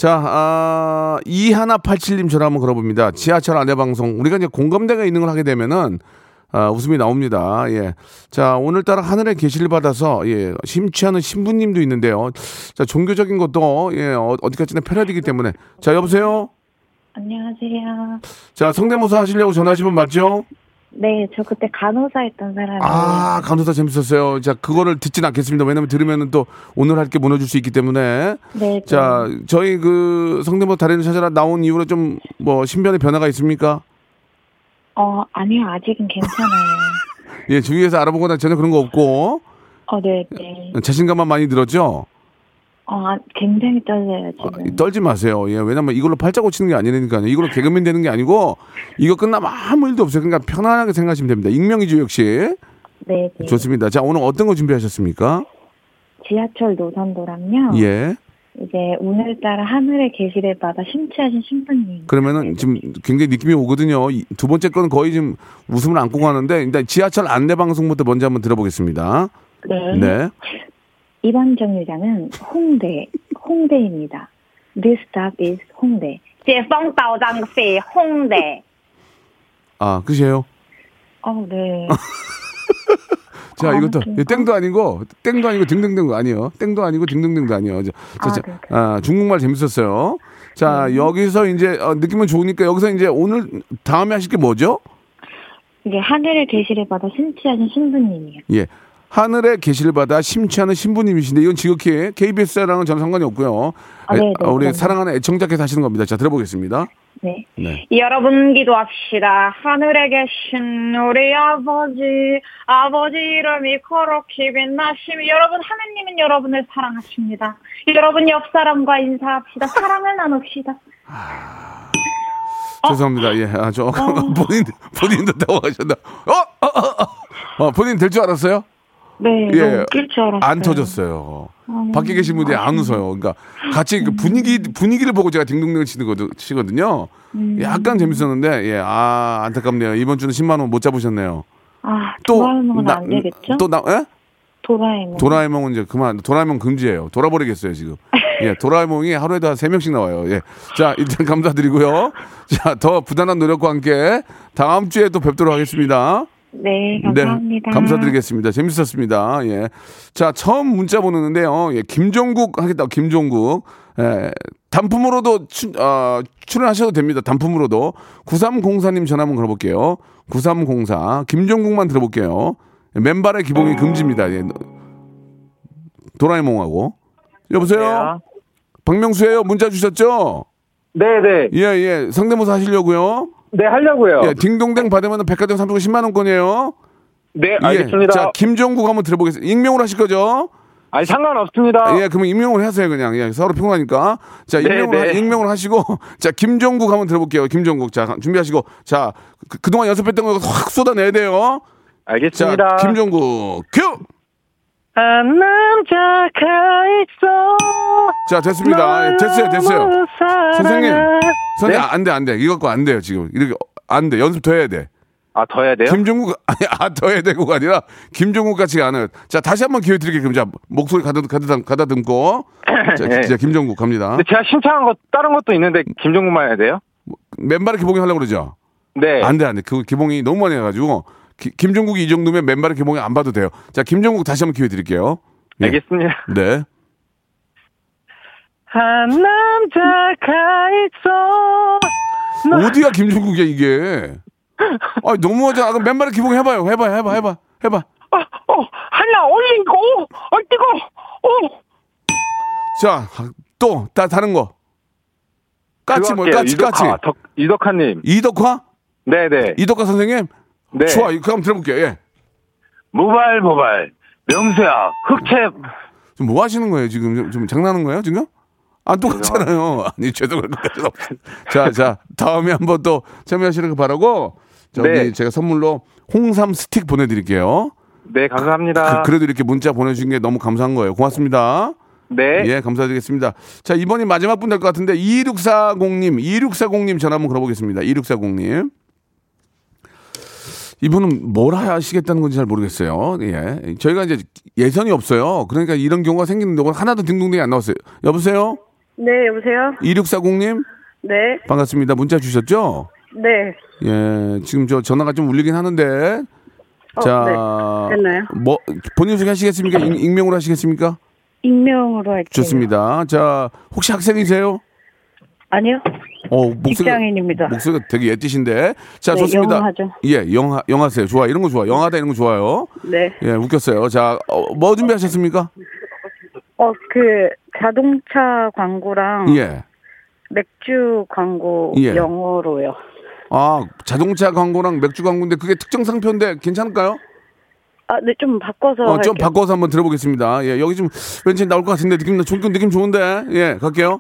자, 아, 2187님 전화 한번 걸어봅니다. 지하철 안내방송. 우리가 이제 공감대가 있는 걸 하게 되면은, 아, 웃음이 나옵니다. 예. 자, 오늘따라 하늘의 계시를 받아서, 예, 심취하는 신부님도 있는데요. 자, 종교적인 것도, 예, 어, 어디까지나 패러디기 때문에. 자, 여보세요? 안녕하세요. 자, 성대모사 하시려고 전화하신 분 맞죠? 네, 저 그때 간호사 했던 사람이에요. 아, 간호사 재밌었어요. 자, 그거를 듣진 않겠습니다. 왜냐면 들으면은 또 오늘 할 게 무너질 수 있기 때문에. 네. 자, 저희 그 성대모사 달인을 찾아라 나온 이후로 좀 뭐 신변의 변화가 있습니까? 어, 아니요, 아직은 괜찮아요. (laughs) 예, 주위에서 알아보거나 전혀 그런 거 없고 어, 네, 네. 자신감만 많이 들었죠? 어, 아, 굉장히 떨려요, 지금. 떨지 마세요. 예, 왜냐면 이걸로 팔자 고치는 게 아니니까요. 이걸로 개그맨 되는 게 아니고 이거 끝나면 아무 일도 없어요. 그러니까 편안하게 생각하시면 됩니다. 익명이죠, 역시. 네, 네. 좋습니다. 자, 오늘 어떤 거 준비하셨습니까? 지하철 노선도랑요. 예. 이제 오늘따라 하늘의 계시를 받아 심취하신 신부님. 그러면은 지금 굉장히 느낌이 오거든요. 이- 두 번째 거는 거의 지금 웃음을 안고 가는데 일단 지하철 안내 방송부터 먼저 한번 들어보겠습니다. 네. 네. 이방정 회장은 홍대, 홍대입니다. This stop is 홍대. 제펑다오장시 홍대. 아, 끝이에요? 어, 네. (laughs) 자, 어, 이것도 예, 땡도 아니고 땡도 아니고 등등등 아니요. 땡도 아니고 등등등도 아니요. 저, 저, 아, 자, 아, 중국말 재밌었어요. 자, 음. 여기서 이제 어, 느낌은 좋으니까 여기서 이제 오늘 다음에 하실 게 뭐죠? 이게 하늘의 계시를 받아 신취하신 신부님이요. 예. 하늘의 계시를 받아 심취하는 신부님이신데 이건 지극히 KBS랑은 전 상관이 없고요. 아, 네, 네, 아, 우리. 사랑하는 애청자께서 하시는 겁니다. 자, 들어보겠습니다. 네. 네. 여러분 기도합시다. 하늘에 계신 우리 아버지, 아버지 이름이 거룩히 빛나시며 여러분 하느님은 여러분을 사랑하십니다. 여러분 옆 사람과 인사합시다. 사랑을 나눕시다. 죄송합니다. 예. 아, 저 (laughs) 본인 본인도 당황하셨나? 어? 어, 어, 어. 어, 본인 될 줄 알았어요? 네, 예. 안 터졌어요. 어, 밖에 계신 분들이 안 웃어요. 그러니까 같이 그 분위기 분위기를 보고 제가 딩동댕을 치는 거든 치거든요. 음. 약간 재밌었는데 예, 아 안타깝네요. 이번 주는 10만 원 못 잡으셨네요. 아, 또 도라에몽은 나- 안 되겠죠? 또 나, 예? 도라에몽. 도라에몽은 이제 그만 도라에몽 금지예요. 돌아버리겠어요 지금. (laughs) 예, 도라에몽이 하루에도 한 세 명씩 나와요. 예, 자 일단 감사드리고요. 자 더 부단한 노력과 함께 다음 주에 또 뵙도록 하겠습니다. 네, 감사합니다. 네, 감사드리겠습니다. 재밌었습니다. 예. 자, 처음 문자 보내는데요. 예, 김종국 하겠다. 김종국. 예, 단품으로도 추, 어, 출연하셔도 됩니다. 단품으로도. 9304님 전화 한번 걸어볼게요. 9304. 김종국만 들어볼게요. 예, 맨발의 기봉이 금지입니다. 예. 도라에몽하고. 여보세요? 박명수예요 문자 주셨죠? 네네. 예, 예. 성대모사 하시려고요? 네, 하려고요. 예, 딩동댕 받으면 백화점 상품권 10만 원권이에요. 네, 예. 알겠습니다. 자, 김종국 한번 들어보겠습니다. 익명으로 하실 거죠? 아니, 상관없습니다. 예, 그러면 익명으로 하세요, 그냥. 예, 서로 피곤하니까. 자, 네, 익명으로, 하- 네. 익명으로 하시고. (laughs) 자, 김종국 한번 들어볼게요. 김종국. 자, 준비하시고. 자, 그, 그동안 연습했던 거 확 쏟아내야 돼요. 알겠습니다. 자, 김종국, 큐! 한 남자가 있어. 자, 됐습니다. 예, 됐어요, 됐어요. 사랑해. 선생님. 선생님, 네? 안 돼, 안 돼. 이거 갖고 안 돼요, 지금. 이렇게, 안 돼. 연습 더 해야 돼. 아, 더 해야 돼요? 김종국, (laughs) 아니, 아, 더 해야 되고가 아니라, 김종국 같이 않아요. 자, 다시 한번 기회 드릴게요. 그럼 자, 목소리 가다, 가다, 가다듬고. (coughs) 자, 네. 자, 김종국 갑니다. 근데 제가 신청한 거 다른 것도 있는데 김종국만 해야 돼요? 맨발의 기봉이 하려고 그러죠? 네. 안 돼, 안 돼. 그 기봉이 너무 많이 해가지고. 기- 김종국이 이 정도면 맨발의 기봉이 안 봐도 돼요. 자, 김종국 다시 한번 기회 드릴게요. 예. 알겠습니다. 네. 한 남자가 있어. 어디가 김종국이야 이게? 아 너무하잖아. 그럼 맨발의 기봉 해봐요. 해봐, 해봐, 해봐, 해봐. 어, 하나 올리고, 어, 뜨거, 어. 자, 또, 다, 다른 거. 까치 뭐, 까치, 까치. 이덕화님. 이덕화? 네네. 이덕화 선생님? 네. 좋아, 이거 한번 들어볼게요, 예. 모발, 모발. 명수야, 흑채. 지금 뭐 하시는 거예요, 지금? 좀, 좀 장난하는 거예요, 지금? 안 똑같잖아요. 아니, 죄송할 것까지는 없어. 자, 자, 다음에 한번 또 참여하시는 거 바라고, 저기 네. 제가 선물로 홍삼 스틱 보내드릴게요. 네, 감사합니다. 그, 래도 이렇게 문자 보내주신 게 너무 감사한 거예요. 고맙습니다. 네. 예, 감사드리겠습니다. 자, 이번이 마지막 분 될 것 같은데, 2640님, 2640님 전화 한번 걸어보겠습니다. 2640님. 이분은 뭘 하시겠다는 건지 잘 모르겠어요. 예. 저희가 이제 예선이 없어요. 그러니까 이런 경우가 생기는데 오늘 하나도 딩동댕이 안 나왔어요. 여보세요? 네, 여보세요? 2640님? 네, 반갑습니다. 문자 주셨죠? 네. 예, 지금 저 전화가 좀 울리긴 하는데. 어, 자, 네. 됐나요? 뭐, 본인 소개 하시겠습니까? 익- 익명으로 하시겠습니까? 익명으로 할게요. 좋습니다. 자, 혹시 학생이세요? 아니요. 어, 목소리, 직장인입니다. 목소리가 되게 예쁘신데. 자, 네, 좋습니다. 영하죠. 예, 영하, 영하세요. 좋아. 이런 거 좋아. 영하다 이런 거 좋아요. 네. 예, 웃겼어요. 자, 어, 뭐 준비하셨습니까? 어, 그, 자동차 광고랑 예. 맥주 광고 예. 영어로요. 아, 자동차 광고랑 맥주 광고인데 그게 특정 상표인데 괜찮을까요? 아, 네, 좀 바꿔서. 어, 좀. 바꿔서 한번 들어보겠습니다. 예, 여기 좀 왠지 나올 것 같은데 느낌, 좋, 느낌 좋은데. 예, 갈게요.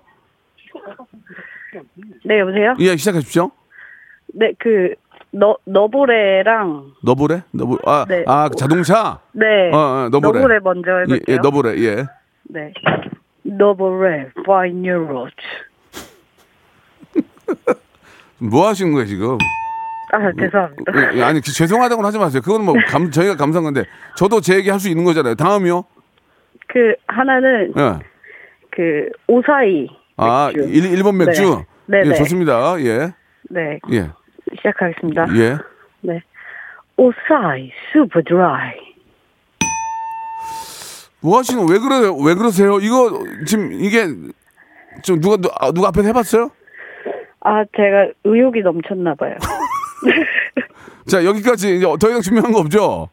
네, 여보세요? 예, 시작하십시오. 네, 그, 너, 너보레랑, 너보래? 너보, 아, 네. 아, 자 네. 어, 어, 너보레. 너보레 먼저 예, 해볼게요. 예, 너보래, 예. 네. 너보레, by New Road. 뭐 하시는 거예요, 지금? 아, 죄송합니다. 예, 예, 아니, 그 죄송하다고는 하지 마세요. 그건 뭐, 감, 저희가 감사한 건데, 저도 제 얘기 할 수 있는 거잖아요. 다음이요? 그, 하나는, 예. 그, 오사이. 아, 맥주. 일, 일본 맥주? 네. 네, 예, 네. 좋습니다. 예. 네. 예. 시작하겠습니다. 예. 네. 오사이, 슈퍼 드라이. 뭐 하시는, 왜 그래요? 왜 그러세요? 이거, 지금 이게, 좀 누가, 누- 아, 누가 앞에 해봤어요? 아, 제가 의욕이 넘쳤나봐요. (laughs) 자, 여기까지 이제 더 이상 준비한 거 없죠?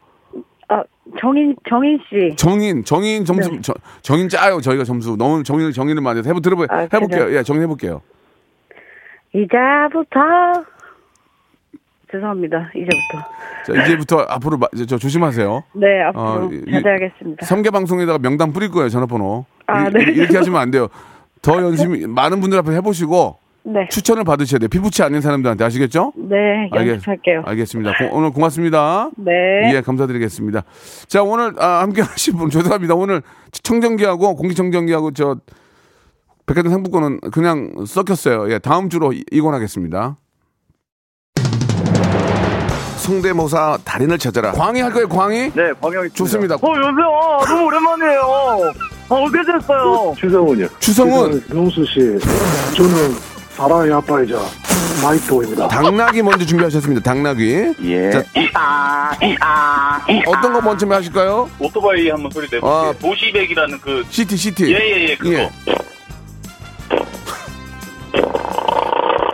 아, 정인, 정인 씨. 정인, 정인 점수, 네. 저- 정인 짜요, 저희가 점수. 너무 정인, 정인을 많이 해보, 들어봐요. 아, 해볼게요. 그래요? 예, 정인 해볼게요. 이제부터. 죄송합니다. 이제부터. 자, 이제부터 앞으로 마- 저 조심하세요. 네, 앞으로 어, 이- 자제하겠습니다. 삼계 방송에다가 명단 뿌릴 거예요, 전화번호. 아, 이- 네. 이렇게 하시면 안 돼요. 더 연심이 많은 분들 앞에 해보시고 네. 추천을 받으셔야 돼요. 피부치 아닌 사람들한테 아시겠죠? 네, 알겠- 연습할게요. 알겠습니다. 고- 오늘 고맙습니다. 네. 예, 감사드리겠습니다. 자, 오늘 아, 함께 하신 분 죄송합니다. 오늘 청정기하고 공기청정기하고 저 백화점 상품권은 그냥 섞였어요. 예, 다음 주로 이- 이관하겠습니다. 성대모사 달인을 찾아라. 광희 할 거예요, 광희? 네, 광희 좋습니다. 어, 여보세요. 너무 오랜만이에요. 아, 어떻게 됐어요? 추성훈이요. 추성훈. 명수 씨, 저는 사랑의 아빠이자 마이토입니다. 당나귀 먼저 준비하셨습니다. 당나귀. 예. 자, 어떤 거 먼저 하실까요? 오토바이 한번 소리 내볼게요. 아. 도시백이라는 그 시티, 시티. 예 예 예 그거.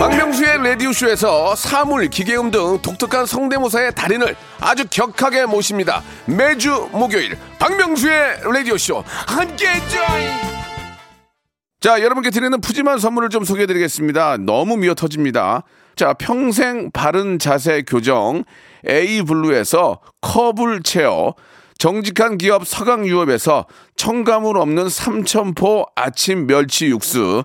박명수의 라디오쇼에서 사물, 기계음 등 독특한 성대모사의 달인을 아주 격하게 모십니다. 매주 목요일 박명수의 라디오쇼 함께해 줘요. 자, 여러분께 드리는 푸짐한 선물을 좀 소개해 드리겠습니다. 너무 미어 터집니다. 자, 평생 바른 자세 교정 A블루에서 커블 체어 정직한 기업 서강유업에서 첨가물 없는 삼천포 아침 멸치 육수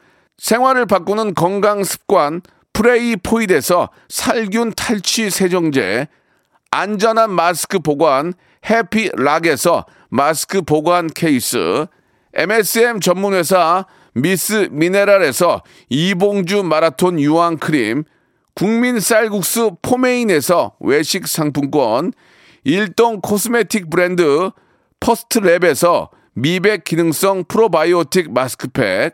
생활을 바꾸는 건강 습관 프레이 포이드에서 살균 탈취 세정제, 안전한 마스크 보관 해피락에서 마스크 보관 케이스, MSM 전문회사 미스 미네랄에서 이봉주 마라톤 유황 크림, 국민 쌀국수 포메인에서 외식 상품권, 일동 코스메틱 브랜드 퍼스트랩에서 미백 기능성 프로바이오틱 마스크팩,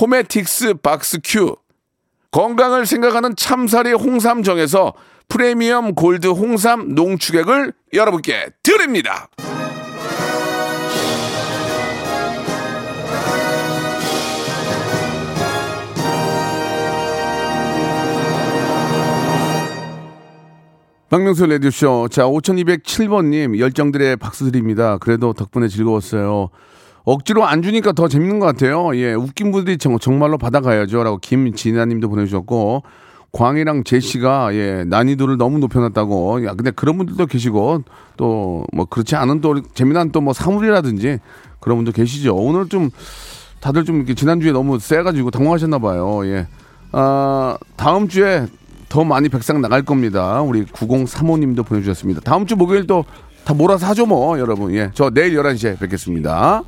호메틱스 박스 큐, 건강을 생각하는 참사리 홍삼정에서 프리미엄 골드 홍삼 농축액을 여러분께 드립니다. 박명수 라디오쇼. 자, 5207번님, 열정들의 박수 드립니다. 그래도 덕분에 즐거웠어요. 억지로 안 주니까 더 재밌는 것 같아요. 예, 웃긴 분들이 정, 정말로 받아가야죠. 라고 김진아님도 보내주셨고, 광이랑 제시가, 예, 난이도를 너무 높여놨다고. 야, 근데 그런 분들도 계시고, 또, 뭐, 그렇지 않은 또, 재미난 또 뭐 사물이라든지 그런 분도 계시죠. 오늘 좀, 다들 좀 이렇게 지난주에 너무 세가지고 당황하셨나 봐요. 예. 아, 다음 주에 더 많이 백상 나갈 겁니다. 우리 9035님도 보내주셨습니다. 다음 주 목요일 또 다 몰아서 하죠 뭐 여러분. 예, 저 내일 11시에 뵙겠습니다.